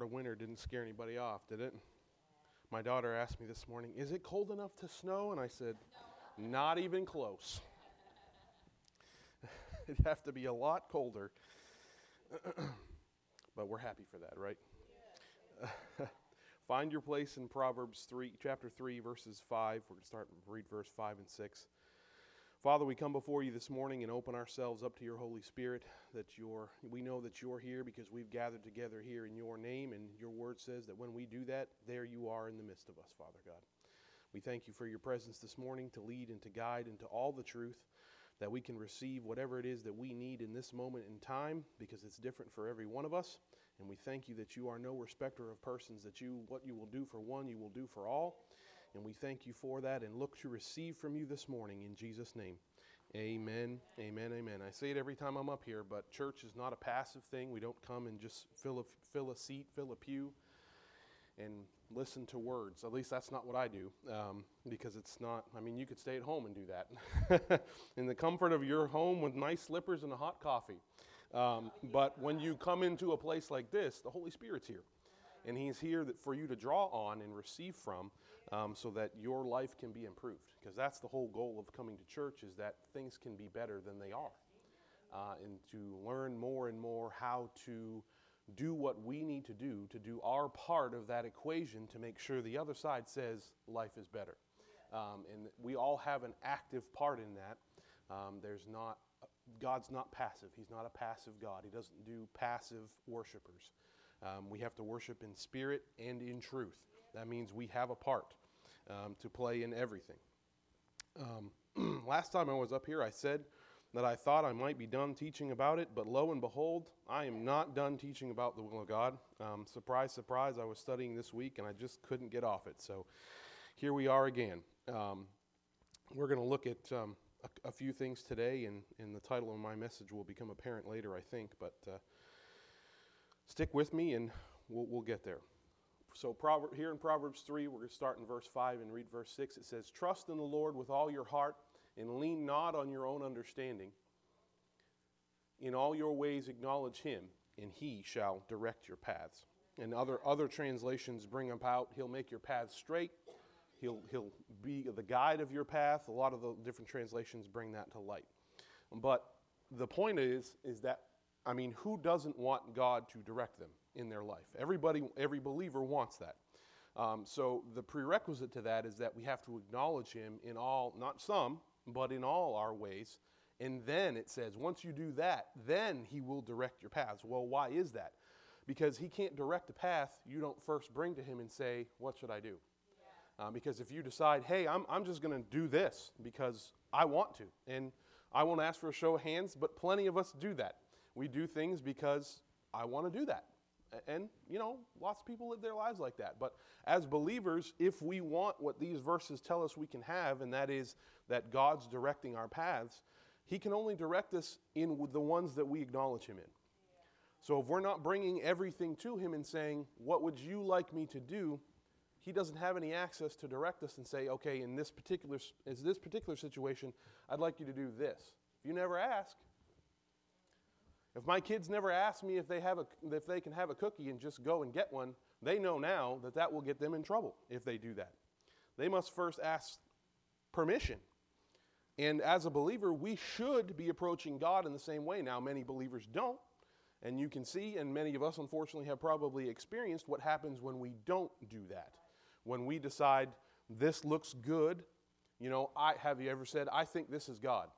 The winter didn't scare anybody off, did it? My daughter asked me this morning, Is it cold enough to snow? And I said, Not even close. It'd have to be a lot colder. but we're happy for that, right? Find your place in Proverbs 3, chapter 3, verses 5. We're going to start read verse 5 and 6. Father, we come before you this morning and open ourselves up to your Holy Spirit. That you're, we know that you're here because we've gathered together here in your name, and your word says that when we do that, there you are in the midst of us, Father God. We thank you for your presence this morning to lead and to guide into all the truth, that we can receive whatever it is that we need in this moment in time because it's different for every one of us. And we thank you that you are no respecter of persons, that you what you will do for one, you will do for all. And we thank you for that and look to receive from you this morning in Jesus' name. Amen, amen, amen. I say it every time I'm up here, but church is not a passive thing. We don't come and just fill a, fill a seat, fill a pew, and listen to words. At least that's not what I do, um, because it's not, I mean, you could stay at home and do that in the comfort of your home with nice slippers and a hot coffee. Um, but when you come into a place like this, the Holy Spirit's here. And He's here that for you to draw on and receive from um, so that your life can be improved. Because that's the whole goal of coming to church is that things can be better than they are. Uh, and to learn more and more how to do what we need to do to do our part of that equation to make sure the other side says life is better. Um, and we all have an active part in that. Um, there's not God's not passive. He's not a passive God. He doesn't do passive worshipers. Um, we have to worship in spirit and in truth. That means we have a part um, to play in everything. Um, last time I was up here, I said that I thought I might be done teaching about it, but lo and behold, I am not done teaching about the will of God. Um, surprise, surprise, I was studying this week and I just couldn't get off it. So here we are again. Um, we're going to look at um, a, a, few things today, and, and the title of my message will become apparent later, I think. But uh, stick with me, and we'll, we'll get there. So here in Proverbs 3, we're going to start in verse 5 and read verse 6. It says, Trust in the Lord with all your heart, and lean not on your own understanding. In all your ways acknowledge him, and he shall direct your paths. And other, other translations bring about, he'll make your paths straight He'll, he'll be the guide of your path. A lot of the different translations bring that to light. But the point is, is that, I mean, who doesn't want God to direct them in their life? Everybody, every believer wants that. Um, so the prerequisite to that is that we have to acknowledge Him in all, not some, but in all our ways. And then it says, once you do that, then He will direct your paths. Well, why is that? Because He can't direct a path you don't first bring to Him and say, What should I do? Uh, because if you decide, hey, I'm, I'm just going to do this because I want to, and I won't ask for a show of hands, but plenty of us do that. We do things because I want to do that. And, you know, lots of people live their lives like that. But as believers, if we want what these verses tell us we can have, and that is that God's directing our paths, He can only direct us in the ones that we acknowledge Him in. So if we're not bringing everything to Him and saying, What would you like me to do? he doesn't have any access to direct us and say, okay, in this particular, is this particular situation, I'd like you to do this. If you never ask, if my kids never ask me if they, have a, if they can have a cookie and just go and get one, they know now that that will get them in trouble if they do that. They must first ask permission. And as a believer, we should be approaching God in the same way. Now, many believers don't. And you can see, and many of us unfortunately have probably experienced what happens when we don't do that when we decide this looks good, you know, I, have you ever said, I think this is God?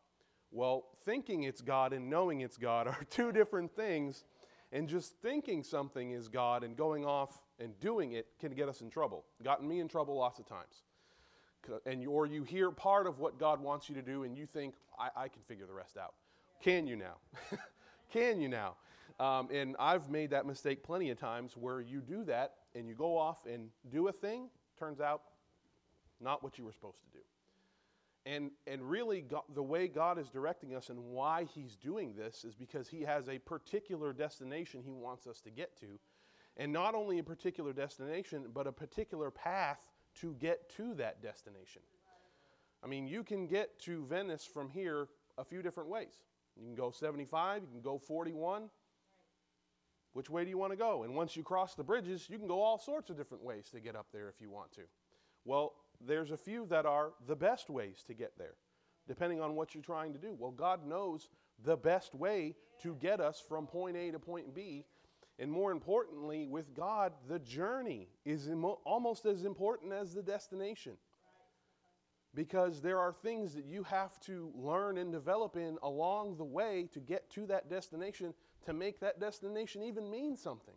Well, thinking it's God and knowing it's God are two different things. And just thinking something is God and going off and doing it can get us in trouble. Gotten me in trouble lots of times. And, or you hear part of what God wants you to do and you think, I, I can figure the rest out. Can you now? can you now? Um, and I've made that mistake plenty of times where you do that and you go off and do a thing, turns out not what you were supposed to do. And, and really, God, the way God is directing us and why He's doing this is because He has a particular destination He wants us to get to. And not only a particular destination, but a particular path to get to that destination. I mean, you can get to Venice from here a few different ways. You can go 75, you can go 41, Which way do you want to go? And once you cross the bridges, you can go all sorts of different ways to get up there if you want to. Well, there's a few that are the best ways to get there, depending on what you're trying to do. Well, God knows the best way to get us from point A to point B. And more importantly, with God, the journey is almost as important as the destination. Because there are things that you have to learn and develop in along the way to get to that destination to make that destination even mean something.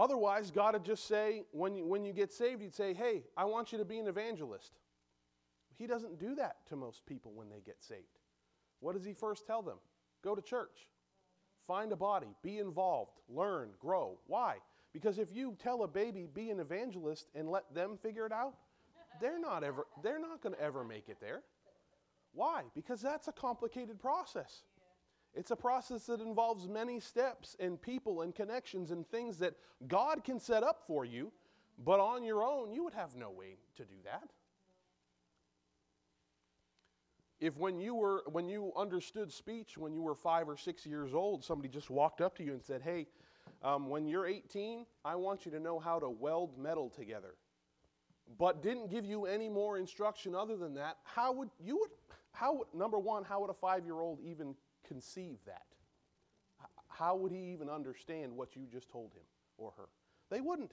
Otherwise, God would just say, when you, when you get saved, He'd say, Hey, I want you to be an evangelist. He doesn't do that to most people when they get saved. What does He first tell them? Go to church, find a body, be involved, learn, grow. Why? Because if you tell a baby, be an evangelist, and let them figure it out, they're not ever they're not going to ever make it there. Why? Because that's a complicated process. It's a process that involves many steps and people and connections and things that God can set up for you, but on your own, you would have no way to do that. If when you were when you understood speech when you were five or six years old, somebody just walked up to you and said, "Hey, um, when you're 18, I want you to know how to weld metal together," but didn't give you any more instruction other than that, how would you would how number one, how would a five-year-old even conceive that? How would he even understand what you just told him or her? They wouldn't.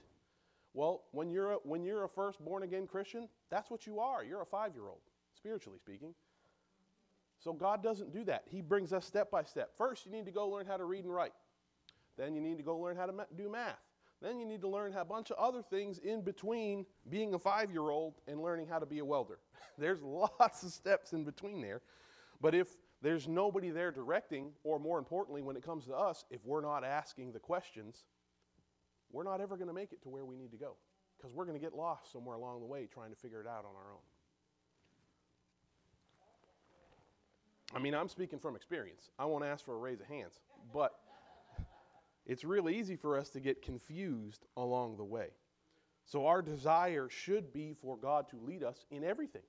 Well, when you're a, when you're a first born again Christian, that's what you are. You're a five year old, spiritually speaking. So God doesn't do that. He brings us step by step. First, you need to go learn how to read and write. Then you need to go learn how to ma- do math. Then you need to learn a bunch of other things in between being a five year old and learning how to be a welder. There's lots of steps in between there. But if there's nobody there directing, or more importantly, when it comes to us, if we're not asking the questions, we're not ever going to make it to where we need to go because we're going to get lost somewhere along the way trying to figure it out on our own. I mean, I'm speaking from experience. I won't ask for a raise of hands, but it's really easy for us to get confused along the way. So, our desire should be for God to lead us in everything.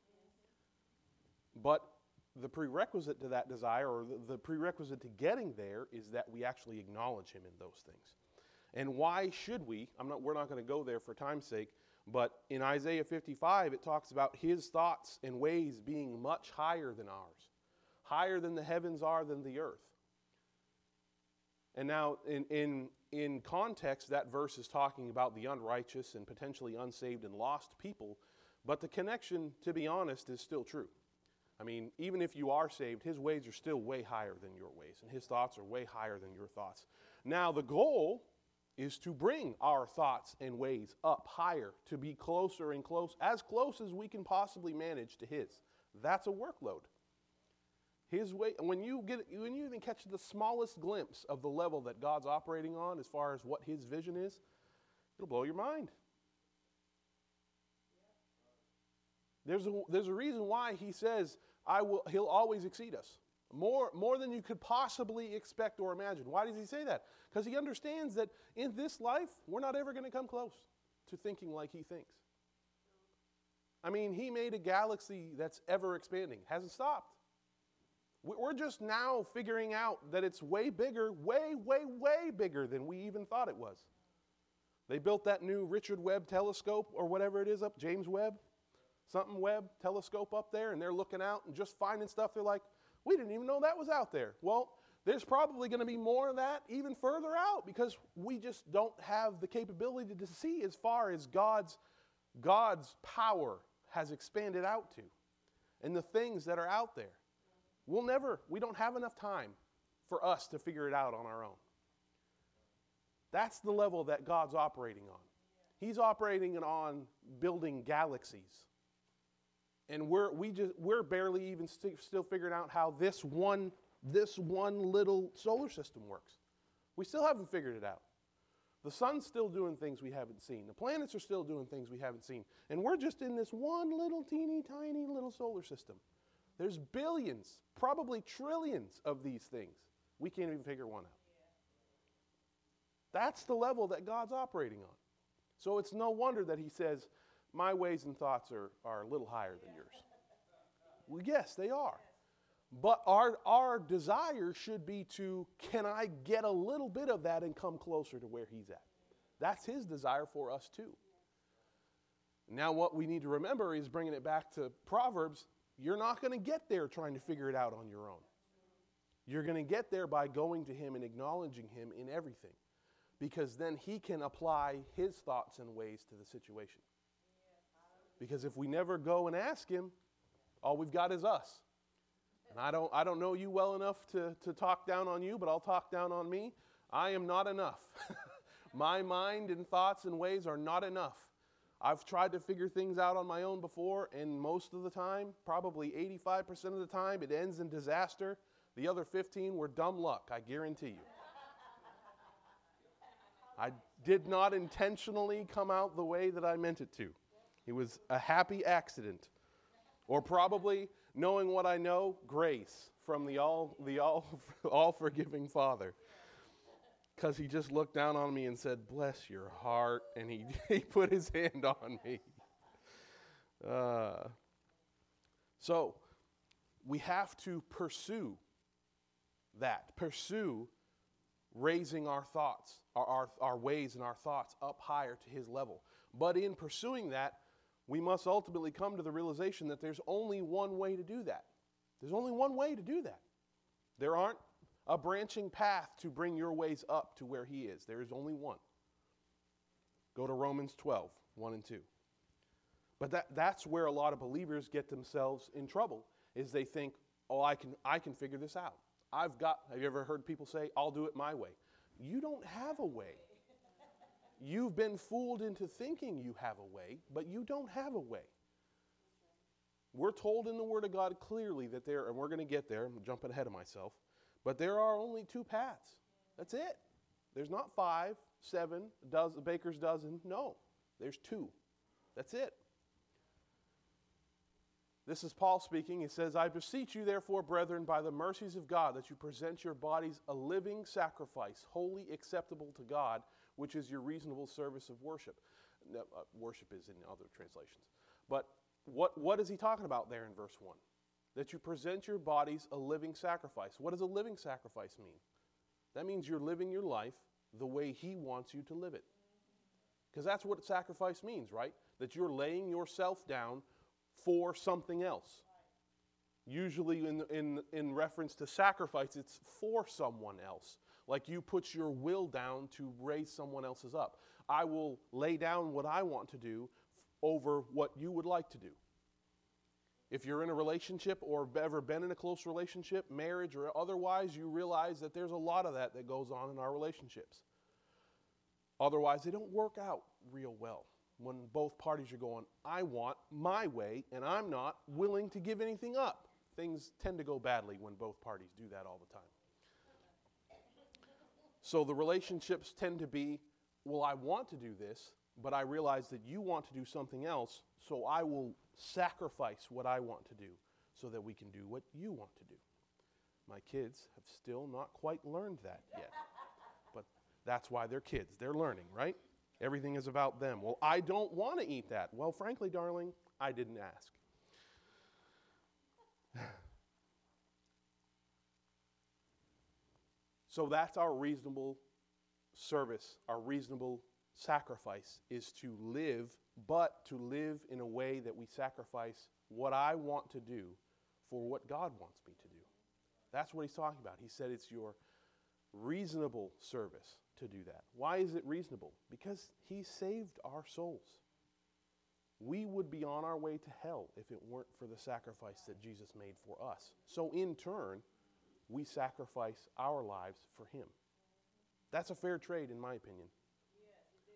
But the prerequisite to that desire, or the, the, prerequisite to getting there, is that we actually acknowledge Him in those things. And why should we? I'm not, we're not going to go there for time's sake, but in Isaiah 55, it talks about His thoughts and ways being much higher than ours higher than the heavens are than the earth. And now, in, in, in context, that verse is talking about the unrighteous and potentially unsaved and lost people, but the connection, to be honest, is still true. I mean, even if you are saved, his ways are still way higher than your ways, and his thoughts are way higher than your thoughts. Now, the goal is to bring our thoughts and ways up higher, to be closer and close, as close as we can possibly manage to his. That's a workload. His way, when you get, when you even catch the smallest glimpse of the level that God's operating on, as far as what His vision is, it'll blow your mind. There's a, there's a reason why He says, "I will." He'll always exceed us more, more than you could possibly expect or imagine. Why does He say that? Because He understands that in this life, we're not ever going to come close to thinking like He thinks. I mean, He made a galaxy that's ever expanding, hasn't stopped. We're just now figuring out that it's way bigger, way, way, way bigger than we even thought it was. They built that new Richard Webb telescope or whatever it is up, James Webb, something web telescope up there, and they're looking out and just finding stuff. They're like, we didn't even know that was out there. Well, there's probably going to be more of that even further out because we just don't have the capability to see as far as God's, God's power has expanded out to and the things that are out there. We'll never, we don't have enough time for us to figure it out on our own. That's the level that God's operating on. He's operating on building galaxies. And we're, we just, we're barely even st- still figuring out how this one, this one little solar system works. We still haven't figured it out. The sun's still doing things we haven't seen. The planets are still doing things we haven't seen. And we're just in this one little teeny tiny little solar system. There's billions, probably trillions of these things. We can't even figure one out. That's the level that God's operating on. So it's no wonder that he says, My ways and thoughts are, are a little higher than yours. Well, yes, they are. But our, our desire should be to can I get a little bit of that and come closer to where he's at? That's his desire for us too. Now, what we need to remember is bringing it back to Proverbs you're not going to get there trying to figure it out on your own. You're going to get there by going to him and acknowledging him in everything because then he can apply his thoughts and ways to the situation. Because if we never go and ask him, all we've got is us. And I don't, I don't know you well enough to, to talk down on you, but I'll talk down on me. I am not enough. My mind and thoughts and ways are not enough. I've tried to figure things out on my own before, and most of the time, probably 85% of the time, it ends in disaster. The other 15 were dumb luck, I guarantee you. I did not intentionally come out the way that I meant it to. It was a happy accident. Or probably, knowing what I know, grace from the all, the all, all forgiving Father because he just looked down on me and said, Bless your heart. And he, he put his hand on me. Uh, so we have to pursue that, pursue raising our thoughts, our, our, our ways and our thoughts up higher to his level. But in pursuing that, we must ultimately come to the realization that there's only one way to do that. There's only one way to do that. There aren't a branching path to bring your ways up to where He is. There is only one. Go to Romans 12, 1 and 2. But that, that's where a lot of believers get themselves in trouble, is they think, oh, I can, I can figure this out. I've got, have you ever heard people say, I'll do it my way? You don't have a way. You've been fooled into thinking you have a way, but you don't have a way. We're told in the Word of God clearly that there, and we're going to get there, I'm jumping ahead of myself, but there are only two paths. That's it. There's not five, seven, dozen, a baker's dozen. No, there's two. That's it. This is Paul speaking. He says, I beseech you, therefore, brethren, by the mercies of God, that you present your bodies a living sacrifice, holy acceptable to God, which is your reasonable service of worship. Uh, worship is in other translations. But what, what is he talking about there in verse 1? that you present your bodies a living sacrifice. What does a living sacrifice mean? That means you're living your life the way He wants you to live it. Because that's what sacrifice means, right? That you're laying yourself down for something else. Usually, in, in, in reference to sacrifice, it's for someone else. Like you put your will down to raise someone else's up. I will lay down what I want to do over what you would like to do. If you're in a relationship or ever been in a close relationship, marriage or otherwise, you realize that there's a lot of that that goes on in our relationships. Otherwise, they don't work out real well when both parties are going, I want my way, and I'm not willing to give anything up. Things tend to go badly when both parties do that all the time. So the relationships tend to be, well, I want to do this, but I realize that you want to do something else, so I will sacrifice what I want to do so that we can do what you want to do. My kids have still not quite learned that yet. But that's why they're kids. They're learning, right? Everything is about them. Well, I don't want to eat that. Well, frankly, darling, I didn't ask. So that's our reasonable service, our reasonable sacrifice is to live, but to live in a way that we sacrifice what I want to do for what God wants me to do. That's what he's talking about. He said it's your reasonable service to do that. Why is it reasonable? Because he saved our souls. We would be on our way to hell if it weren't for the sacrifice that Jesus made for us. So, in turn, we sacrifice our lives for him. That's a fair trade, in my opinion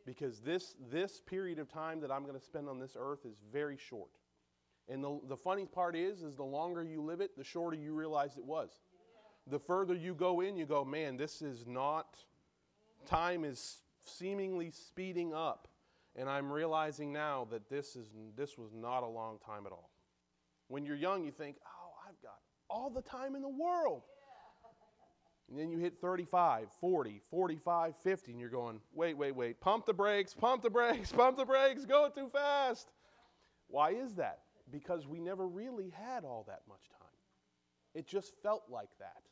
because this, this period of time that I'm going to spend on this earth is very short. And the, the funny part is, is the longer you live it, the shorter you realize it was. The further you go in, you go, man, this is not, time is seemingly speeding up. And I'm realizing now that this, is, this was not a long time at all. When you're young, you think, oh, I've got all the time in the world. And then you hit 35, 40, 45, 50, and you're going, wait, wait, wait, pump the brakes, pump the brakes, pump the brakes, go too fast. Why is that? Because we never really had all that much time. It just felt like that.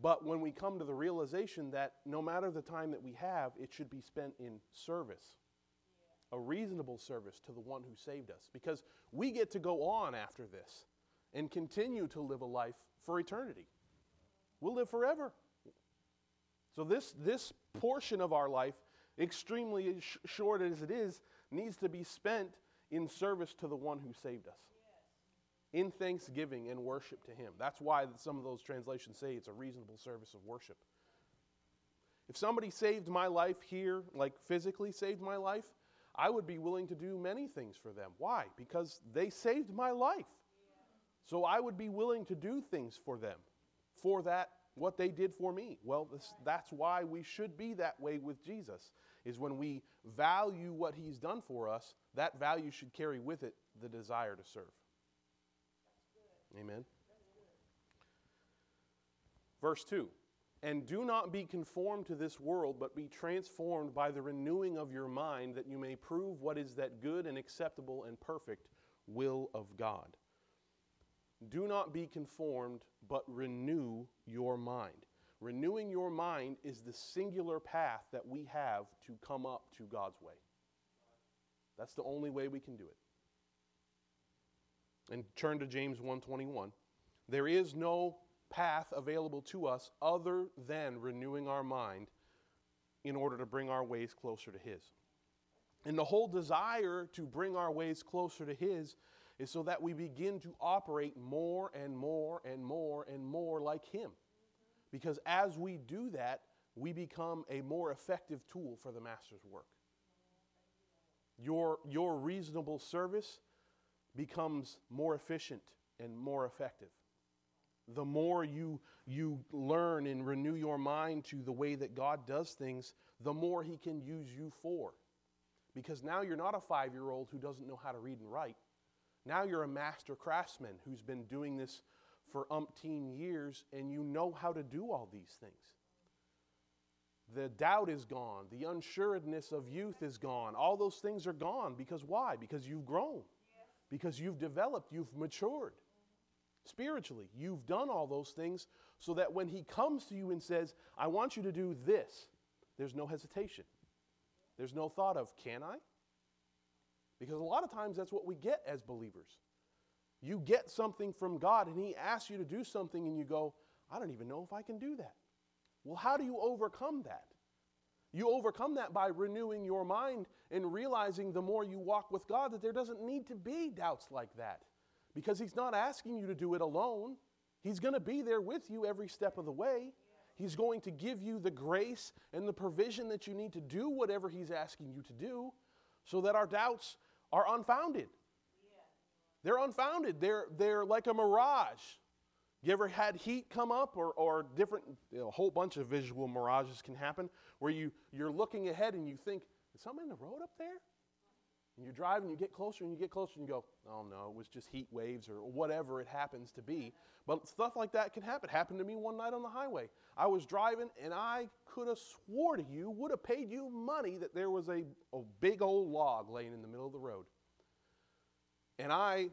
But when we come to the realization that no matter the time that we have, it should be spent in service, a reasonable service to the one who saved us. Because we get to go on after this and continue to live a life for eternity. We'll live forever. So, this, this portion of our life, extremely sh- short as it is, needs to be spent in service to the one who saved us in thanksgiving and worship to Him. That's why some of those translations say it's a reasonable service of worship. If somebody saved my life here, like physically saved my life, I would be willing to do many things for them. Why? Because they saved my life. So I would be willing to do things for them, for that, what they did for me. Well, this, that's why we should be that way with Jesus, is when we value what He's done for us, that value should carry with it the desire to serve. Amen. Verse 2 And do not be conformed to this world, but be transformed by the renewing of your mind, that you may prove what is that good and acceptable and perfect will of God. Do not be conformed, but renew your mind. Renewing your mind is the singular path that we have to come up to God's way. That's the only way we can do it and turn to James 1:21. There is no path available to us other than renewing our mind in order to bring our ways closer to his. And the whole desire to bring our ways closer to his is so that we begin to operate more and more and more and more like him. Because as we do that, we become a more effective tool for the master's work. Your, your reasonable service becomes more efficient and more effective. The more you, you learn and renew your mind to the way that God does things, the more He can use you for. Because now you're not a five year old who doesn't know how to read and write. Now you're a master craftsman who's been doing this for umpteen years and you know how to do all these things. The doubt is gone. The unsuredness of youth is gone. All those things are gone because why? Because you've grown because you've developed, you've matured spiritually. You've done all those things so that when He comes to you and says, I want you to do this, there's no hesitation. There's no thought of, can I? Because a lot of times that's what we get as believers. You get something from God and He asks you to do something and you go, I don't even know if I can do that. Well, how do you overcome that? You overcome that by renewing your mind and realizing the more you walk with God that there doesn't need to be doubts like that because He's not asking you to do it alone. He's going to be there with you every step of the way. He's going to give you the grace and the provision that you need to do whatever He's asking you to do so that our doubts are unfounded. They're unfounded. They're, they're like a mirage. You ever had heat come up or, or different, you know, a whole bunch of visual mirages can happen where you, you're looking ahead and you think, is something in the road up there? And you drive and you get closer and you get closer and you go, oh no, it was just heat waves or whatever it happens to be. But stuff like that can happen. It happened to me one night on the highway. I was driving and I could have swore to you, would have paid you money that there was a, a big old log laying in the middle of the road. And I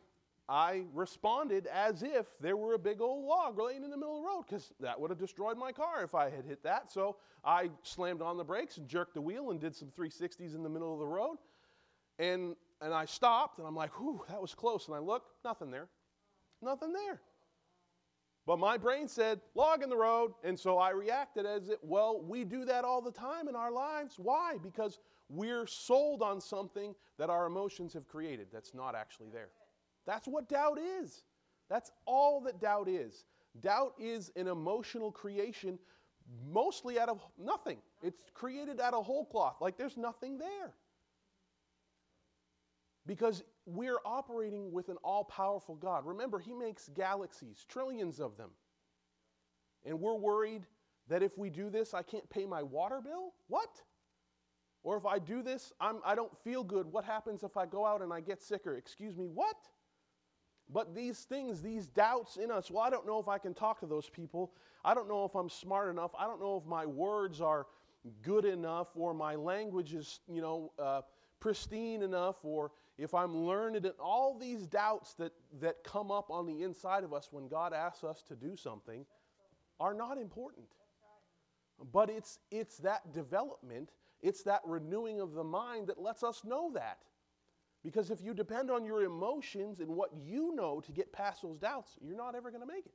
I responded as if there were a big old log laying in the middle of the road because that would have destroyed my car if I had hit that. So I slammed on the brakes and jerked the wheel and did some 360s in the middle of the road. And, and I stopped and I'm like, whew, that was close. And I look, nothing there. Nothing there. But my brain said, log in the road. And so I reacted as it, well, we do that all the time in our lives. Why? Because we're sold on something that our emotions have created that's not actually there. That's what doubt is. That's all that doubt is. Doubt is an emotional creation mostly out of nothing. It's created out of whole cloth, like there's nothing there. Because we're operating with an all powerful God. Remember, He makes galaxies, trillions of them. And we're worried that if we do this, I can't pay my water bill? What? Or if I do this, I'm, I don't feel good. What happens if I go out and I get sicker? Excuse me, what? But these things, these doubts in us, well, I don't know if I can talk to those people. I don't know if I'm smart enough. I don't know if my words are good enough or my language is, you know, uh, pristine enough or if I'm learned, and all these doubts that, that come up on the inside of us when God asks us to do something are not important. But it's, it's that development, it's that renewing of the mind that lets us know that. Because if you depend on your emotions and what you know to get past those doubts, you're not ever going to make it.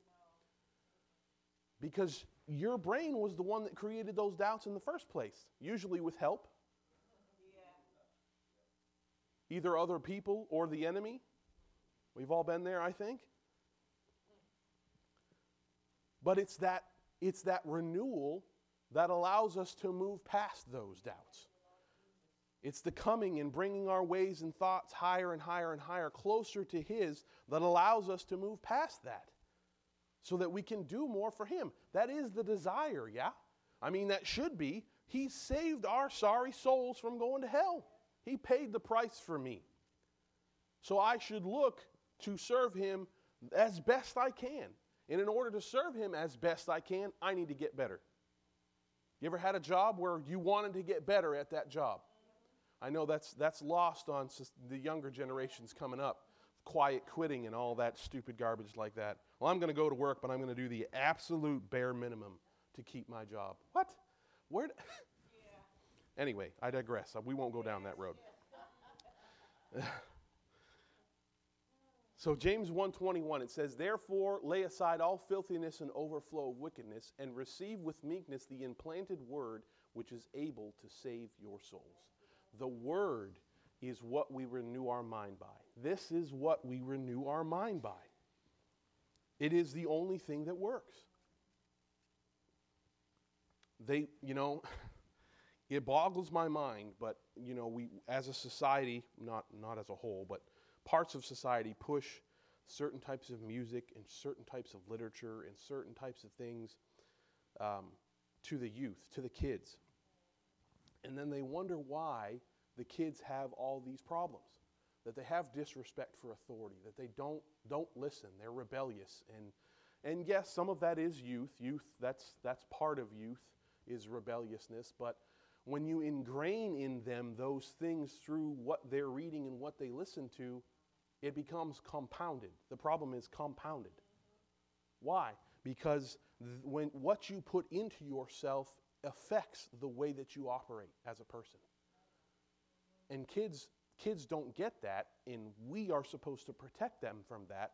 Because your brain was the one that created those doubts in the first place, usually with help. Either other people or the enemy. We've all been there, I think. But it's that, it's that renewal that allows us to move past those doubts. It's the coming and bringing our ways and thoughts higher and higher and higher, closer to His, that allows us to move past that so that we can do more for Him. That is the desire, yeah? I mean, that should be. He saved our sorry souls from going to hell, He paid the price for me. So I should look to serve Him as best I can. And in order to serve Him as best I can, I need to get better. You ever had a job where you wanted to get better at that job? I know that's, that's lost on the younger generations coming up. Quiet quitting and all that stupid garbage like that. Well, I'm going to go to work, but I'm going to do the absolute bare minimum to keep my job. What? Where? Anyway, I digress. We won't go down that road. so James 1:21 it says therefore lay aside all filthiness and overflow of wickedness and receive with meekness the implanted word which is able to save your souls. The Word is what we renew our mind by. This is what we renew our mind by. It is the only thing that works. They, you know, it boggles my mind, but you know, we as a society, not not as a whole, but parts of society push certain types of music and certain types of literature and certain types of things um, to the youth, to the kids. And then they wonder why the kids have all these problems. That they have disrespect for authority, that they don't, don't listen, they're rebellious. And, and yes, some of that is youth. Youth, that's, that's part of youth, is rebelliousness. But when you ingrain in them those things through what they're reading and what they listen to, it becomes compounded. The problem is compounded. Why? Because th- when what you put into yourself affects the way that you operate as a person. And kids kids don't get that and we are supposed to protect them from that.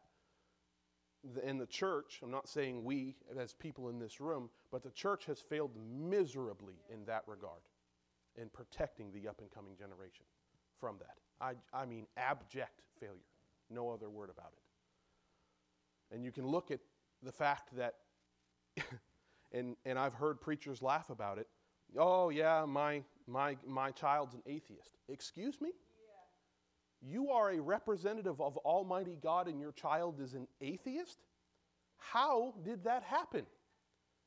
In the church, I'm not saying we as people in this room, but the church has failed miserably in that regard in protecting the up and coming generation from that. I, I mean, abject failure. No other word about it. And you can look at the fact that and, and I've heard preachers laugh about it. Oh, yeah, my, my, my child's an atheist. Excuse me? Yeah. You are a representative of Almighty God and your child is an atheist? How did that happen?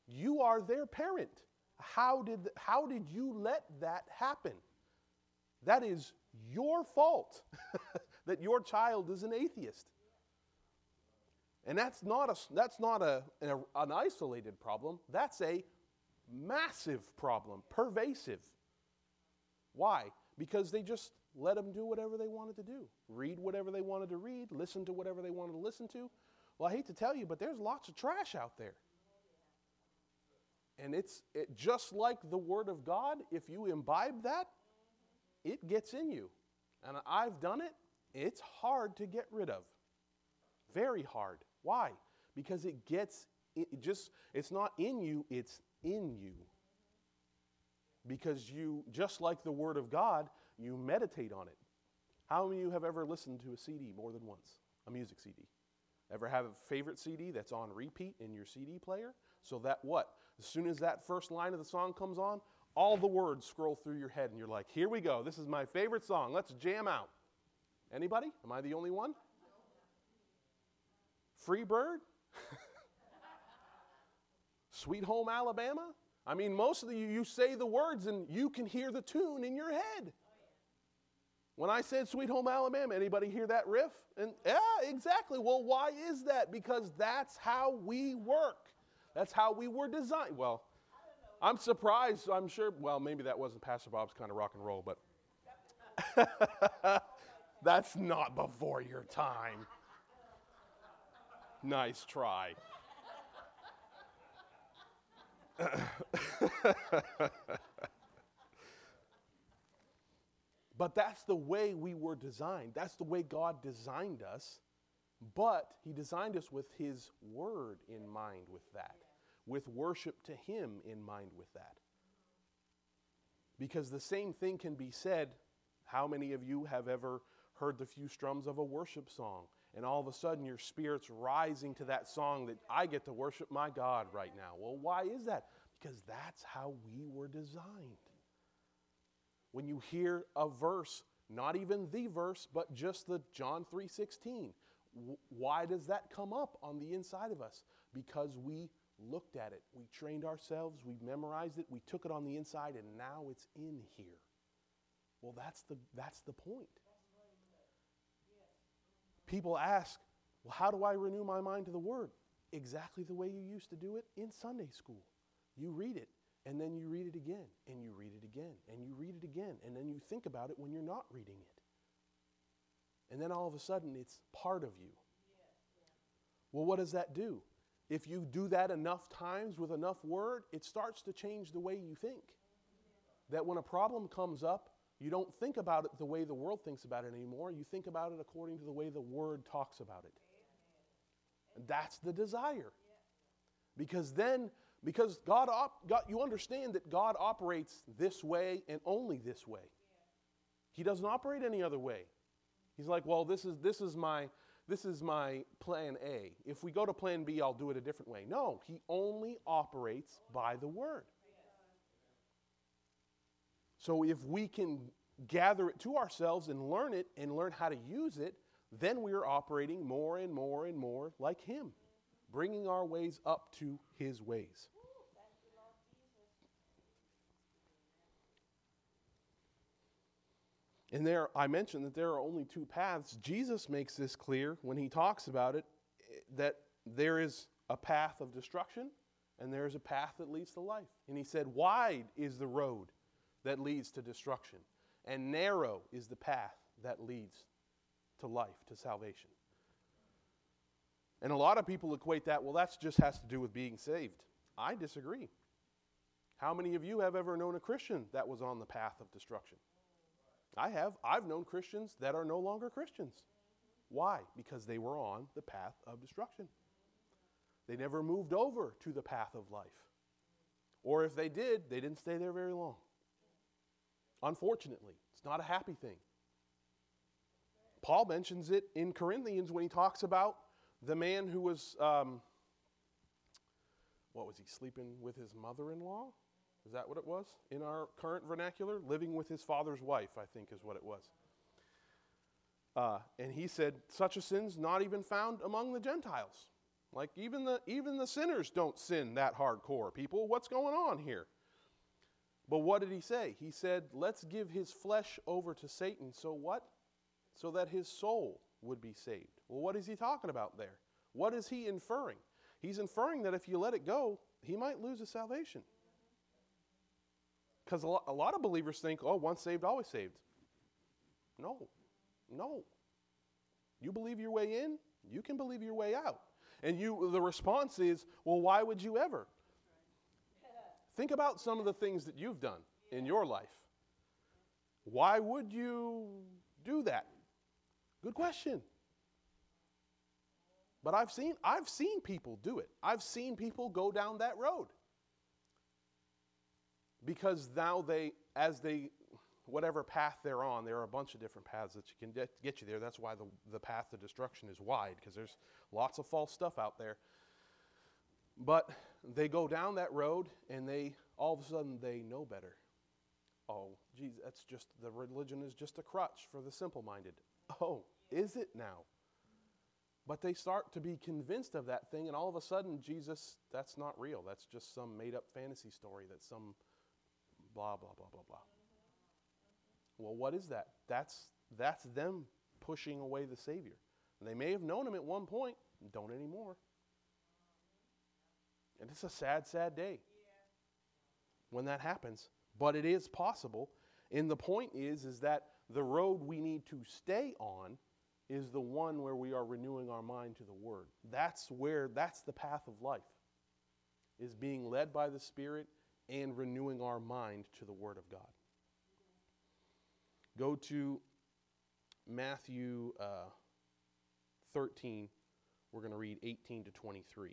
You are their parent. How did, how did you let that happen? That is your fault that your child is an atheist. And that's not, a, that's not a, an isolated problem, that's a massive problem, pervasive. Why? Because they just let them do whatever they wanted to do, read whatever they wanted to read, listen to whatever they wanted to listen to. Well, I hate to tell you, but there's lots of trash out there. And it's it, just like the Word of God, if you imbibe that, it gets in you. And I've done it, it's hard to get rid of. Very hard. Why? Because it gets, it just, it's not in you, it's in you. Because you, just like the Word of God, you meditate on it. How many of you have ever listened to a CD more than once? A music CD? Ever have a favorite CD that's on repeat in your CD player? So that what? As soon as that first line of the song comes on, all the words scroll through your head and you're like, here we go. This is my favorite song. Let's jam out. Anybody? Am I the only one? Free Bird? Sweet Home Alabama? I mean, most of you, you say the words and you can hear the tune in your head. When I said Sweet Home Alabama, anybody hear that riff? And yeah, exactly. Well, why is that? Because that's how we work. That's how we were designed. Well, I'm surprised. I'm sure. Well, maybe that wasn't Pastor Bob's kind of rock and roll, but That's not before your time. Nice try. but that's the way we were designed. That's the way God designed us. But He designed us with His Word in mind with that, with worship to Him in mind with that. Because the same thing can be said. How many of you have ever heard the few strums of a worship song? And all of a sudden, your spirit's rising to that song that I get to worship my God right now. Well, why is that? Because that's how we were designed. When you hear a verse, not even the verse, but just the John 3:16, why does that come up on the inside of us? Because we looked at it, we trained ourselves, we memorized it, we took it on the inside, and now it's in here. Well, that's the, that's the point. People ask, well, how do I renew my mind to the Word? Exactly the way you used to do it in Sunday school. You read it, and then you read it again, and you read it again, and you read it again, and then you think about it when you're not reading it. And then all of a sudden, it's part of you. Well, what does that do? If you do that enough times with enough word, it starts to change the way you think. That when a problem comes up, you don't think about it the way the world thinks about it anymore. You think about it according to the way the Word talks about it. And that's the desire. Because then, because God, op, God, you understand that God operates this way and only this way. He doesn't operate any other way. He's like, well, this is this is my this is my plan A. If we go to plan B, I'll do it a different way. No, he only operates by the word. So if we can gather it to ourselves and learn it and learn how to use it, then we are operating more and more and more like Him, bringing our ways up to His ways. And there, I mentioned that there are only two paths. Jesus makes this clear when he talks about it that there is a path of destruction and there is a path that leads to life. And he said, Wide is the road that leads to destruction, and narrow is the path that leads to life, to salvation. And a lot of people equate that, well, that just has to do with being saved. I disagree. How many of you have ever known a Christian that was on the path of destruction? I have. I've known Christians that are no longer Christians. Why? Because they were on the path of destruction. They never moved over to the path of life. Or if they did, they didn't stay there very long. Unfortunately, it's not a happy thing. Paul mentions it in Corinthians when he talks about the man who was, um, what was he, sleeping with his mother in law? Is that what it was in our current vernacular? Living with his father's wife, I think is what it was. Uh, and he said, such a sin's not even found among the Gentiles. Like even the even the sinners don't sin that hardcore. People, what's going on here? But what did he say? He said, Let's give his flesh over to Satan. So what? So that his soul would be saved. Well, what is he talking about there? What is he inferring? He's inferring that if you let it go, he might lose his salvation. Because a lot of believers think, oh, once saved, always saved. No, no. You believe your way in, you can believe your way out. And you, the response is, well, why would you ever? Think about some of the things that you've done in your life. Why would you do that? Good question. But I've seen I've seen people do it. I've seen people go down that road. Because now they as they whatever path they're on, there are a bunch of different paths that you can get, you there. That's why the, the path to destruction is wide, because there's lots of false stuff out there. But they go down that road and they all of a sudden they know better. Oh, geez, that's just the religion is just a crutch for the simple minded. Oh, is it now? But they start to be convinced of that thing, and all of a sudden, Jesus, that's not real. That's just some made up fantasy story. that some blah, blah, blah, blah, blah. Well, what is that? That's, that's them pushing away the Savior. And they may have known him at one point, don't anymore. And it's a sad, sad day when that happens. But it is possible. And the point is, is that the road we need to stay on is the one where we are renewing our mind to the Word. That's where, that's the path of life, is being led by the Spirit and renewing our mind to the Word of God. Go to Matthew uh, 13. We're going to read 18 to 23.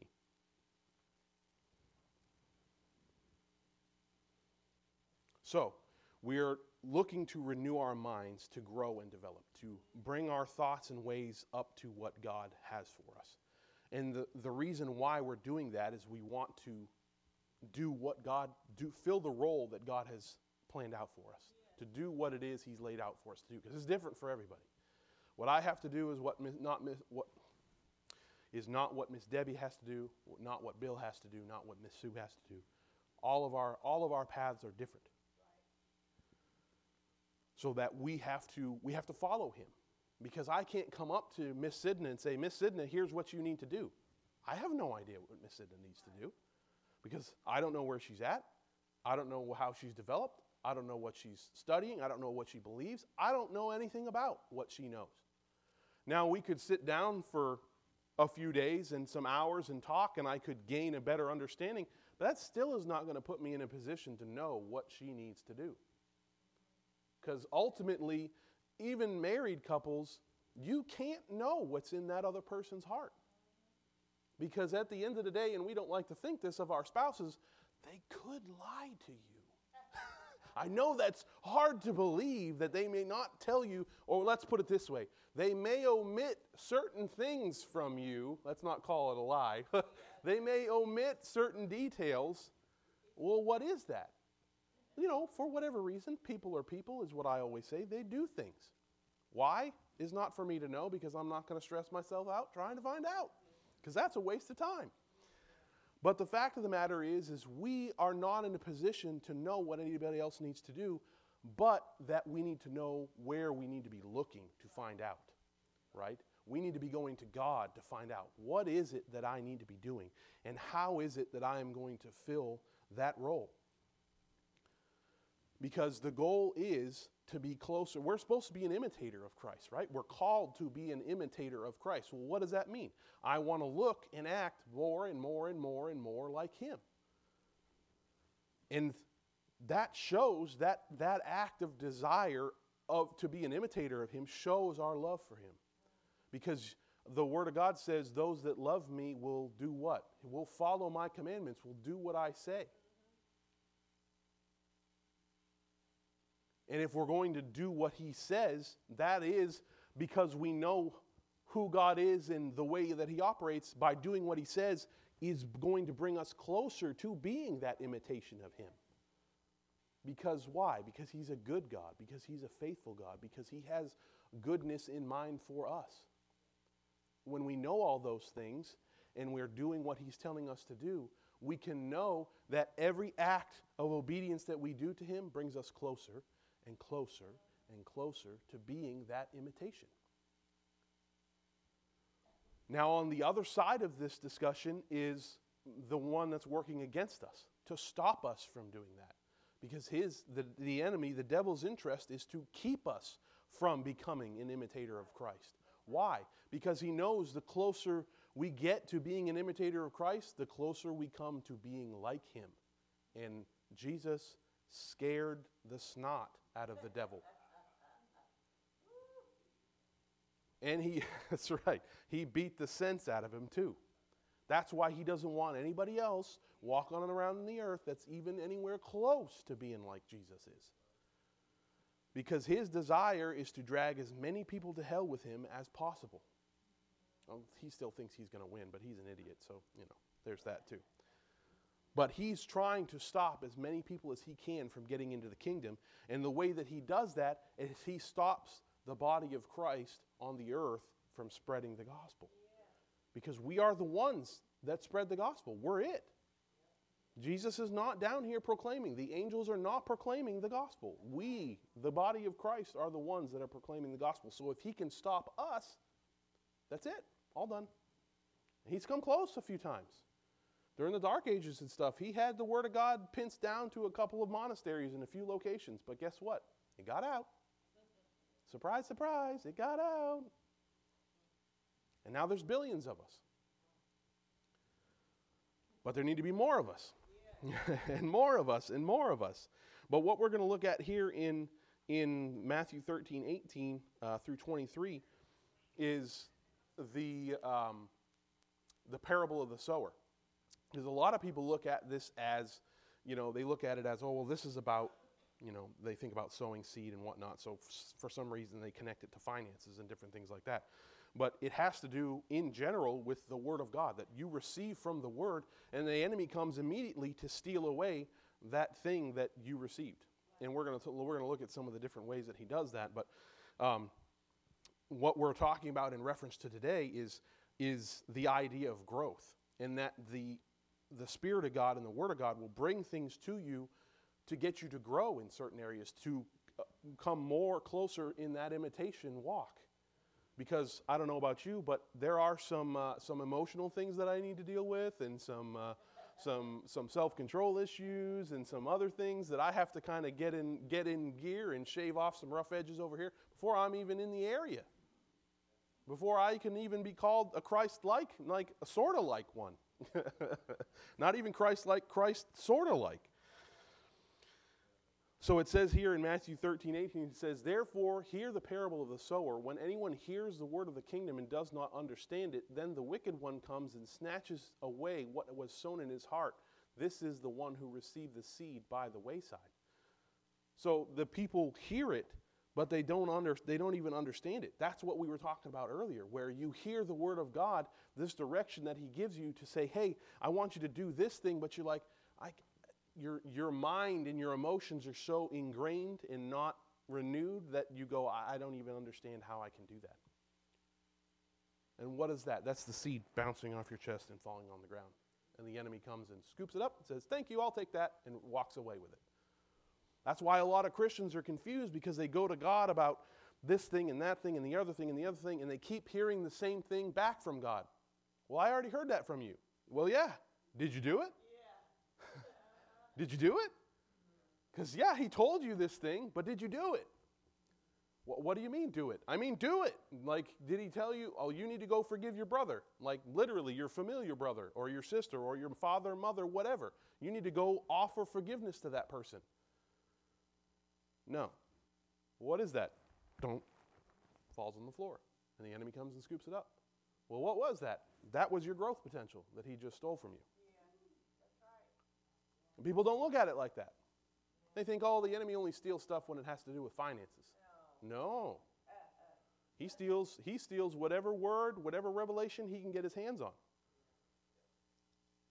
So, we're looking to renew our minds to grow and develop, to bring our thoughts and ways up to what God has for us. And the, the reason why we're doing that is we want to do what God do fill the role that God has planned out for us. To do what it is he's laid out for us to do because it's different for everybody. What I have to do is what not what is not what Miss Debbie has to do, not what Bill has to do, not what Miss Sue has to do. All of our all of our paths are different so that we have to we have to follow him because I can't come up to Miss Sidna and say, Miss Sidna, here's what you need to do. I have no idea what Miss Sidna needs to do because I don't know where she's at. I don't know how she's developed. I don't know what she's studying. I don't know what she believes. I don't know anything about what she knows. Now, we could sit down for a few days and some hours and talk, and I could gain a better understanding, but that still is not going to put me in a position to know what she needs to do. Because ultimately, even married couples, you can't know what's in that other person's heart. Because at the end of the day, and we don't like to think this of our spouses, they could lie to you. I know that's hard to believe that they may not tell you, or let's put it this way they may omit certain things from you. Let's not call it a lie. they may omit certain details. Well, what is that? you know, for whatever reason, people are people, is what I always say. They do things. Why is not for me to know because I'm not going to stress myself out trying to find out because that's a waste of time. But the fact of the matter is, is we are not in a position to know what anybody else needs to do, but that we need to know where we need to be looking to find out, right? We need to be going to God to find out what is it that I need to be doing and how is it that I am going to fill that role because the goal is to be closer. We're supposed to be an imitator of Christ, right? We're called to be an imitator of Christ. Well, what does that mean? I want to look and act more and more and more and more like Him. And that shows that that act of desire of to be an imitator of Him shows our love for Him. Because the Word of God says, Those that love me will do what? Will follow my commandments, will do what I say. And if we're going to do what he says, that is because we know who God is and the way that he operates by doing what he says is going to bring us closer to being that imitation of him. Because why? Because he's a good God, because he's a faithful God, because he has goodness in mind for us. When we know all those things and we're doing what he's telling us to do, we can know that every act of obedience that we do to him brings us closer and closer and closer to being that imitation. Now, on the other side of this discussion is the one that's working against us to stop us from doing that. Because his, the, the enemy, the devil's interest is to keep us from becoming an imitator of Christ. Why? Because he knows the closer we get to being an imitator of Christ, the closer we come to being like him. And Jesus scared the snot out of the devil. And he, that's right, he beat the sense out of him too. That's why he doesn't want anybody else walking around in the earth that's even anywhere close to being like Jesus is. Because his desire is to drag as many people to hell with him as possible. Well, he still thinks he's going to win, but he's an idiot, so, you know, there's that too. But he's trying to stop as many people as he can from getting into the kingdom. And the way that he does that is he stops the body of Christ on the earth from spreading the gospel. Because we are the ones that spread the gospel. We're it. Jesus is not down here proclaiming. The angels are not proclaiming the gospel. We, the body of Christ, are the ones that are proclaiming the gospel. So if he can stop us, that's it. All done. He's come close a few times during the Dark Ages and stuff, he had the Word of God pinched down to a couple of monasteries in a few locations. But guess what? It got out. Surprise, surprise, it got out. And now there's billions of us. But there need to be more of us. and more of us, and more of us. But what we're going to look at here in, in Matthew 13, 18 uh, through 23 is the, um, the parable of the sower. Because a lot of people look at this as, you know, they look at it as, oh, well, this is about, you know, they think about sowing seed and whatnot. So f- for some reason, they connect it to finances and different things like that. But it has to do, in general, with the Word of God, that you receive from the Word, and the enemy comes immediately to steal away that thing that you received. And we're going to we're going to look at some of the different ways that he does that. But um, what we're talking about in reference to today is is the idea of growth, and that the the Spirit of God and the Word of God will bring things to you to get you to grow in certain areas, to uh, come more closer in that imitation walk. Because I don't know about you, but there are some uh, some emotional things that I need to deal with, and some uh, some some self-control issues, and some other things that I have to kind of get in get in gear and shave off some rough edges over here before I'm even in the area. Before I can even be called a Christ-like, like a sort of like one. Not even Christ like, Christ sort of like. So it says here in Matthew 13, 18, it says, Therefore, hear the parable of the sower. When anyone hears the word of the kingdom and does not understand it, then the wicked one comes and snatches away what was sown in his heart. This is the one who received the seed by the wayside. So the people hear it, but they don't, under, they don't even understand it. That's what we were talking about earlier, where you hear the word of God, this direction that he gives you to say, hey, I want you to do this thing, but you're like, I, your, your mind and your emotions are so ingrained and not renewed that you go, I don't even understand how I can do that. And what is that? That's the seed bouncing off your chest and falling on the ground. And the enemy comes and scoops it up and says, Thank you, I'll take that, and walks away with it. That's why a lot of Christians are confused because they go to God about this thing and that thing and the other thing and the other thing, and they keep hearing the same thing back from God. Well, I already heard that from you. Well, yeah. Did you do it? Yeah. did you do it? Because, yeah, he told you this thing, but did you do it? What, what do you mean, do it? I mean, do it. Like, did he tell you, oh, you need to go forgive your brother? Like, literally, your familiar brother or your sister or your father, mother, whatever. You need to go offer forgiveness to that person. No. What is that? Don't. Falls on the floor. And the enemy comes and scoops it up. Well, what was that? That was your growth potential that he just stole from you. And people don't look at it like that. They think, oh, the enemy only steals stuff when it has to do with finances. No. He steals, he steals whatever word, whatever revelation he can get his hands on.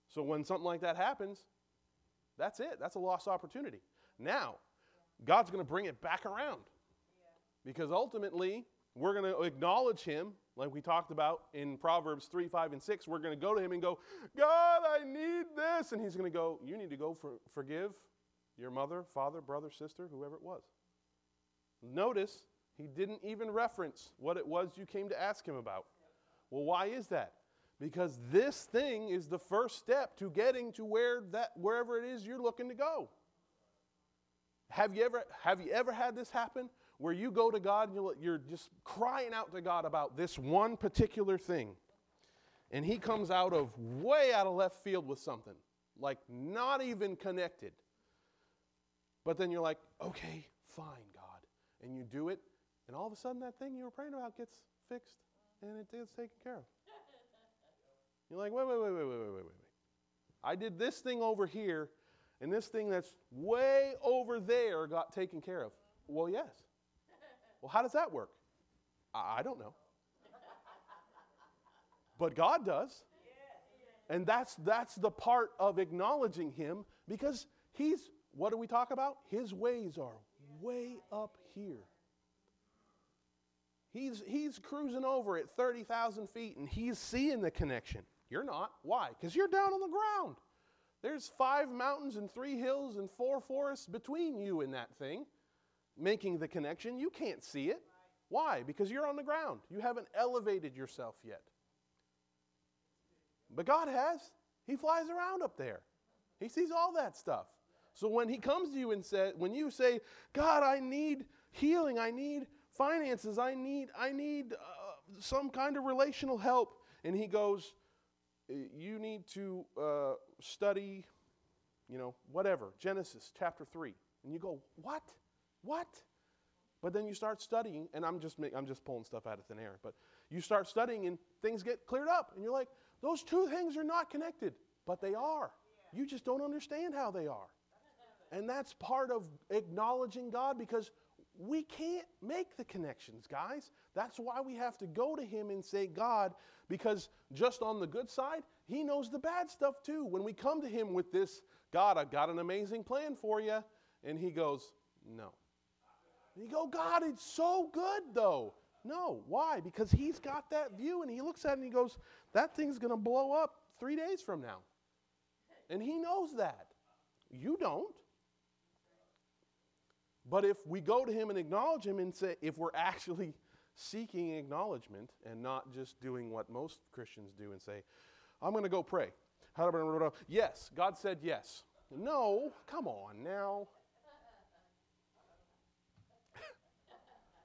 So when something like that happens, that's it. That's a lost opportunity. Now, God's going to bring it back around. Because ultimately, we're going to acknowledge him, like we talked about in Proverbs 3, 5, and 6. We're going to go to him and go, God, I need this. And he's going to go, You need to go for, forgive your mother, father, brother, sister, whoever it was. Notice he didn't even reference what it was you came to ask him about. Well, why is that? Because this thing is the first step to getting to where that wherever it is you're looking to go. Have you ever have you ever had this happen where you go to God and you're just crying out to God about this one particular thing. And He comes out of way out of left field with something, like not even connected. But then you're like, okay, fine, God. And you do it, and all of a sudden that thing you were praying about gets fixed and it gets taken care of. You're like, wait, wait, wait, wait, wait, wait, wait, wait, wait. I did this thing over here, and this thing that's way over there got taken care of. Well, yes. Well, how does that work? I, don't know. But God does. And that's, that's the part of acknowledging Him because He's, what do we talk about? His ways are way up here. He's, he's cruising over at 30,000 feet and he's seeing the connection. You're not. Why? Because you're down on the ground. There's five mountains and three hills and four forests between you and that thing making the connection. You can't see it. Why? Because you're on the ground. You haven't elevated yourself yet. But God has. He flies around up there, He sees all that stuff. So when he comes to you and says, when you say, God, I need healing, I need finances, I need, I need uh, some kind of relational help, and he goes, you need to uh, study, you know, whatever, Genesis chapter 3. And you go, what? What? But then you start studying, and I'm just, I'm just pulling stuff out of thin air, but you start studying and things get cleared up, and you're like, those two things are not connected, but they are. You just don't understand how they are. And that's part of acknowledging God because we can't make the connections, guys. That's why we have to go to Him and say, God, because just on the good side, He knows the bad stuff too. When we come to Him with this, God, I've got an amazing plan for you, and He goes, No. And you go, God, it's so good though. No. Why? Because He's got that view, and He looks at it and He goes, That thing's going to blow up three days from now. And He knows that. You don't. But if we go to him and acknowledge him and say, if we're actually seeking acknowledgement and not just doing what most Christians do and say, I'm going to go pray. Yes, God said yes. No, come on now.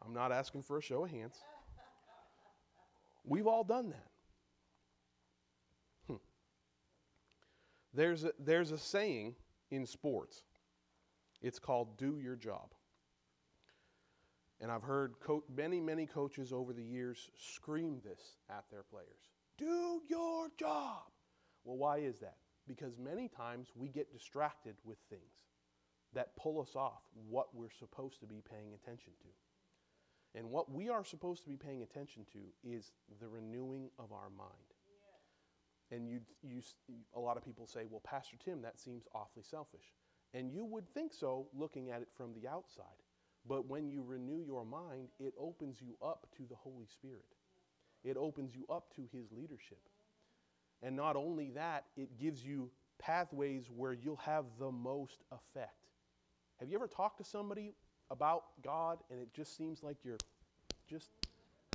I'm not asking for a show of hands. We've all done that. Hmm. There's, a, there's a saying in sports it's called Do Your Job. And I've heard co- many, many coaches over the years scream this at their players Do your job. Well, why is that? Because many times we get distracted with things that pull us off what we're supposed to be paying attention to. And what we are supposed to be paying attention to is the renewing of our mind. And you, you, a lot of people say, well, Pastor Tim, that seems awfully selfish. And you would think so looking at it from the outside. But when you renew your mind, it opens you up to the Holy Spirit. It opens you up to His leadership. And not only that, it gives you pathways where you'll have the most effect. Have you ever talked to somebody about God and it just seems like you're just,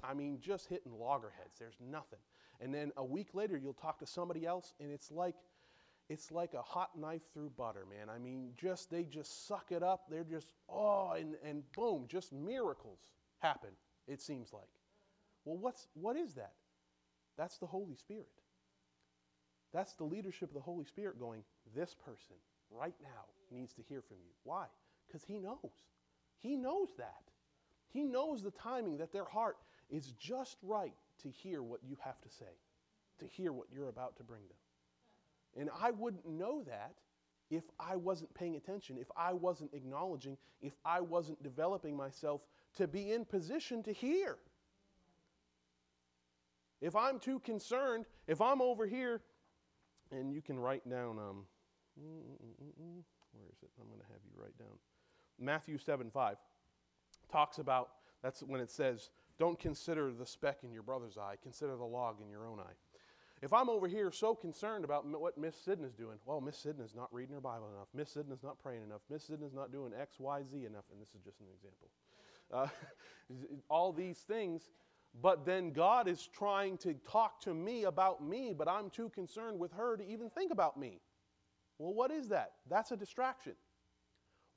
I mean, just hitting loggerheads? There's nothing. And then a week later, you'll talk to somebody else and it's like it's like a hot knife through butter, man. I mean, just they just suck it up. They're just oh, and and boom, just miracles happen. It seems like. Well, what's what is that? That's the Holy Spirit. That's the leadership of the Holy Spirit going, this person right now needs to hear from you. Why? Because he knows. He knows that. He knows the timing that their heart is just right to hear what you have to say, to hear what you're about to bring them. And I wouldn't know that if I wasn't paying attention, if I wasn't acknowledging, if I wasn't developing myself to be in position to hear. If I'm too concerned, if I'm over here, and you can write down, um, where is it? I'm going to have you write down. Matthew 7 5 talks about, that's when it says, don't consider the speck in your brother's eye, consider the log in your own eye. If I'm over here so concerned about what Miss Sidna's doing, well, Miss Sidna's not reading her Bible enough. Miss Sidna's not praying enough. Miss Sidna's not doing X, Y, Z enough. And this is just an example. Uh, all these things. But then God is trying to talk to me about me, but I'm too concerned with her to even think about me. Well, what is that? That's a distraction.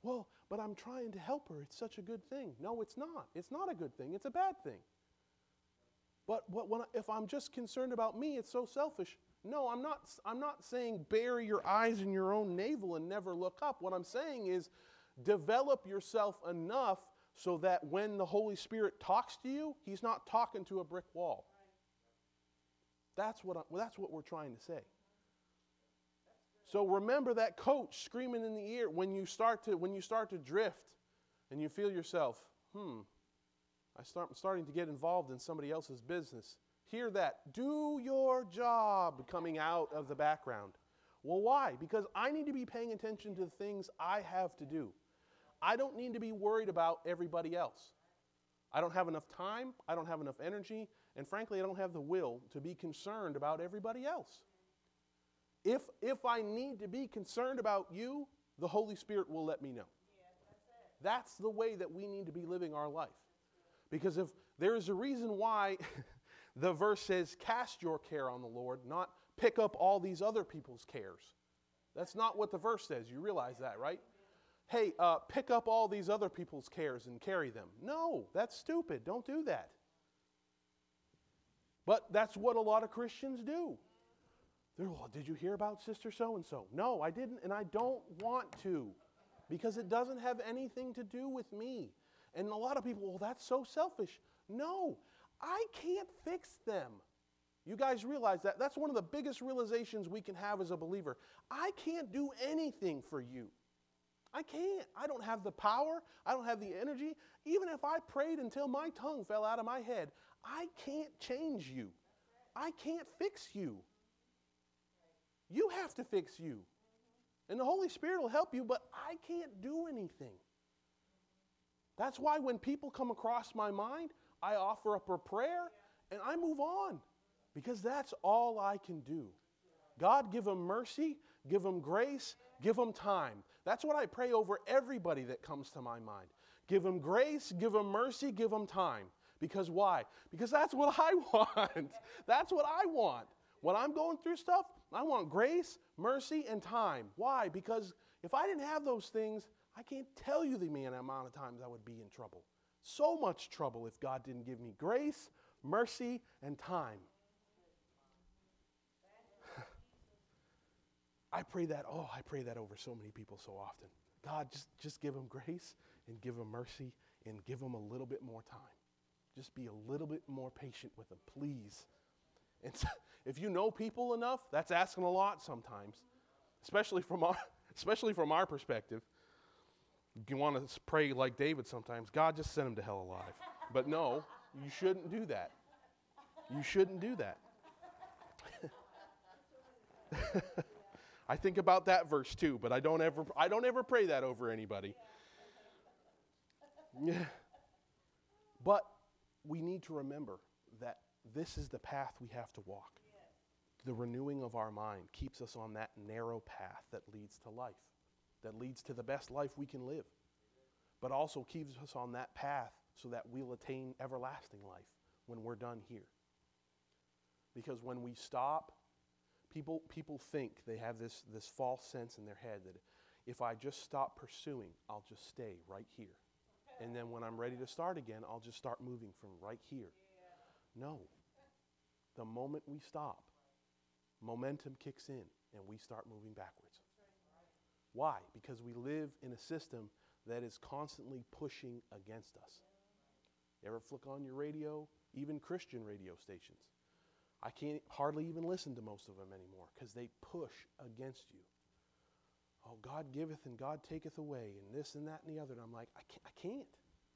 Well, but I'm trying to help her. It's such a good thing. No, it's not. It's not a good thing. It's a bad thing. But, when, if I'm just concerned about me, it's so selfish. No, I'm not, I'm not saying bury your eyes in your own navel and never look up. What I'm saying is develop yourself enough so that when the Holy Spirit talks to you, He's not talking to a brick wall. That's what, I, that's what we're trying to say. So remember that coach screaming in the ear when you start to when you start to drift and you feel yourself, hmm, I start, I'm starting to get involved in somebody else's business. Hear that. Do your job coming out of the background. Well, why? Because I need to be paying attention to the things I have to do. I don't need to be worried about everybody else. I don't have enough time, I don't have enough energy, and frankly, I don't have the will to be concerned about everybody else. If, if I need to be concerned about you, the Holy Spirit will let me know. Yeah, that's, that's the way that we need to be living our life. Because if there is a reason why the verse says, cast your care on the Lord, not pick up all these other people's cares. That's not what the verse says. You realize that, right? hey, uh, pick up all these other people's cares and carry them. No, that's stupid. Don't do that. But that's what a lot of Christians do. They're, well, did you hear about Sister so and so? No, I didn't, and I don't want to because it doesn't have anything to do with me. And a lot of people, well, that's so selfish. No, I can't fix them. You guys realize that? That's one of the biggest realizations we can have as a believer. I can't do anything for you. I can't. I don't have the power. I don't have the energy. Even if I prayed until my tongue fell out of my head, I can't change you. I can't fix you. You have to fix you. And the Holy Spirit will help you, but I can't do anything. That's why when people come across my mind, I offer up a prayer and I move on because that's all I can do. God, give them mercy, give them grace, give them time. That's what I pray over everybody that comes to my mind. Give them grace, give them mercy, give them time. Because why? Because that's what I want. that's what I want. When I'm going through stuff, I want grace, mercy, and time. Why? Because if I didn't have those things, I can't tell you the amount of times I would be in trouble. So much trouble if God didn't give me grace, mercy, and time. I pray that, oh, I pray that over so many people so often. God, just, just give them grace and give them mercy and give them a little bit more time. Just be a little bit more patient with them, please. And if you know people enough, that's asking a lot sometimes, especially from our, especially from our perspective. You want to pray like David sometimes God, just send him to hell alive. But no, you shouldn't do that. You shouldn't do that. I think about that verse too, but I don't ever I don't ever pray that over anybody. Yeah. but we need to remember that this is the path we have to walk. The renewing of our mind keeps us on that narrow path that leads to life, that leads to the best life we can live, but also keeps us on that path so that we'll attain everlasting life when we're done here. Because when we stop, people, people think they have this, this false sense in their head that if I just stop pursuing, I'll just stay right here. And then when I'm ready to start again, I'll just start moving from right here. No. The moment we stop, momentum kicks in and we start moving backwards. Why? Because we live in a system that is constantly pushing against us. You ever flick on your radio, even Christian radio stations? I can't hardly even listen to most of them anymore because they push against you. Oh, God giveth and God taketh away, and this and that and the other. And I'm like, I can't, I can't.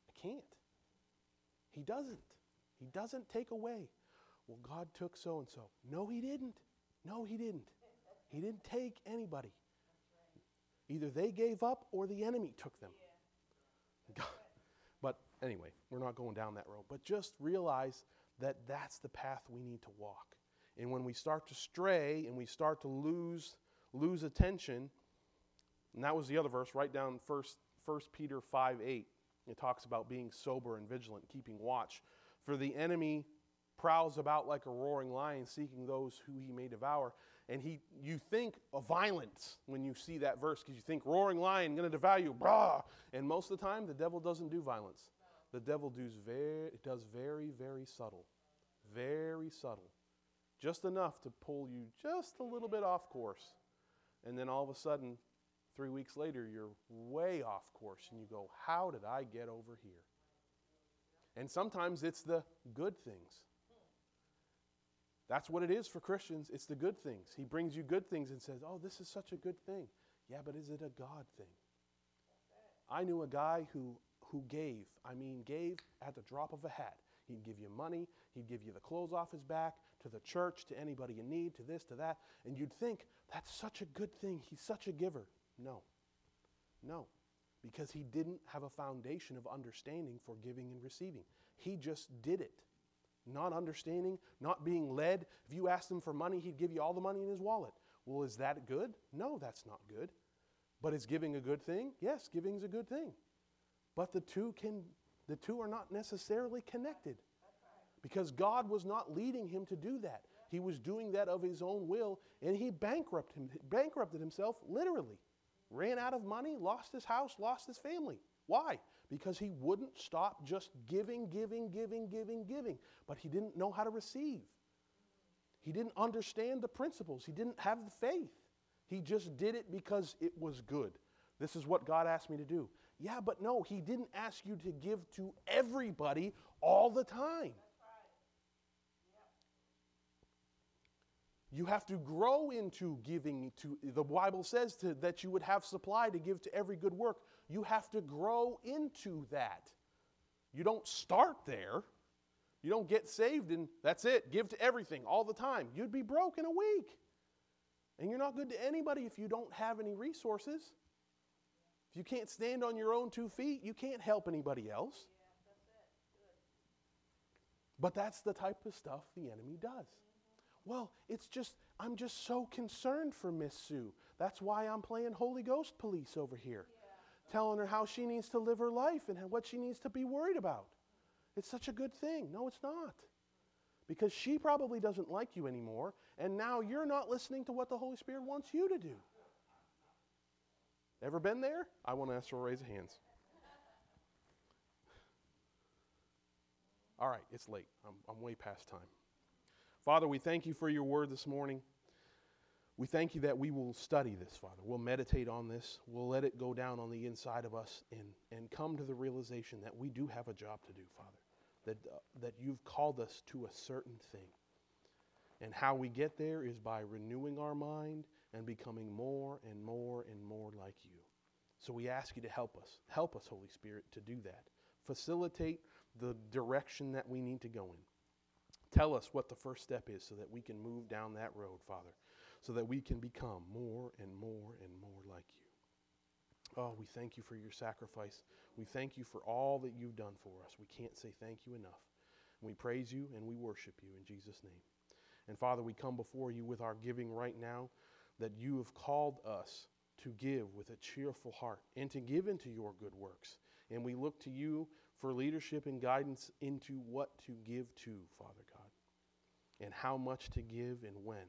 I can't. He doesn't. He doesn't take away. Well, God took so and so. No, He didn't. No, He didn't. He didn't take anybody. Either they gave up or the enemy took them. God. But anyway, we're not going down that road. But just realize that that's the path we need to walk. And when we start to stray and we start to lose lose attention, and that was the other verse, right down first First Peter 5 8. It talks about being sober and vigilant, keeping watch. For the enemy prowls about like a roaring lion, seeking those who he may devour. And he, you think of violence when you see that verse because you think roaring lion going to devour you, brah. And most of the time, the devil doesn't do violence. The devil does very, does very, very subtle, very subtle, just enough to pull you just a little bit off course. And then all of a sudden, three weeks later, you're way off course and you go, How did I get over here? And sometimes it's the good things. That's what it is for Christians. It's the good things. He brings you good things and says, Oh, this is such a good thing. Yeah, but is it a God thing? I knew a guy who who gave. I mean, gave at the drop of a hat. He'd give you money, he'd give you the clothes off his back, to the church, to anybody in need, to this, to that. And you'd think, that's such a good thing. He's such a giver. No. No. Because he didn't have a foundation of understanding for giving and receiving. He just did it. Not understanding, not being led. If you asked him for money, he'd give you all the money in his wallet. Well, is that good? No, that's not good. But is giving a good thing? Yes, giving's a good thing. But the two can the two are not necessarily connected. Because God was not leading him to do that. He was doing that of his own will, and he bankrupted, him, bankrupted himself literally, ran out of money, lost his house, lost his family. Why? Because he wouldn't stop just giving, giving, giving, giving, giving, but he didn't know how to receive. He didn't understand the principles. He didn't have the faith. He just did it because it was good. This is what God asked me to do. Yeah, but no, He didn't ask you to give to everybody all the time. You have to grow into giving to the Bible says to, that you would have supply to give to every good work. You have to grow into that. You don't start there. You don't get saved and that's it. Give to everything all the time. You'd be broke in a week. And you're not good to anybody if you don't have any resources. If you can't stand on your own two feet, you can't help anybody else. But that's the type of stuff the enemy does. Well, it's just, I'm just so concerned for Miss Sue. That's why I'm playing Holy Ghost police over here, yeah. Telling her how she needs to live her life and what she needs to be worried about. It's such a good thing. No, it's not. Because she probably doesn't like you anymore, and now you're not listening to what the Holy Spirit wants you to do. Ever been there? I want to ask for a raise of hands. All right, it's late. I'm, I'm way past time. Father, we thank you for your word this morning. We thank you that we will study this, Father. We'll meditate on this. We'll let it go down on the inside of us and, and come to the realization that we do have a job to do, Father. That, uh, that you've called us to a certain thing. And how we get there is by renewing our mind and becoming more and more and more like you. So we ask you to help us. Help us, Holy Spirit, to do that. Facilitate the direction that we need to go in. Tell us what the first step is so that we can move down that road, Father, so that we can become more and more and more like you. Oh, we thank you for your sacrifice. We thank you for all that you've done for us. We can't say thank you enough. We praise you and we worship you in Jesus' name. And Father, we come before you with our giving right now that you have called us to give with a cheerful heart and to give into your good works. And we look to you for leadership and guidance into what to give to, Father God and how much to give and when,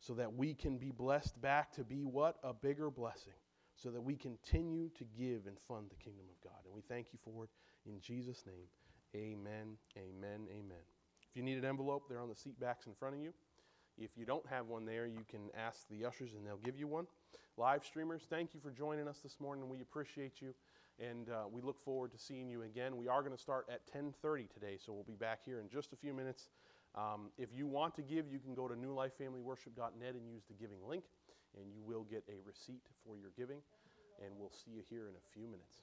so that we can be blessed back to be what? A bigger blessing, so that we continue to give and fund the kingdom of God. And we thank you for it in Jesus' name. Amen, amen, amen. If you need an envelope, they're on the seat backs in front of you. If you don't have one there, you can ask the ushers and they'll give you one. Live streamers, thank you for joining us this morning. We appreciate you and uh, we look forward to seeing you again. We are going to start at 10:30 today, so we'll be back here in just a few minutes. Um, if you want to give, you can go to newlifefamilyworship.net and use the giving link, and you will get a receipt for your giving. And we'll see you here in a few minutes.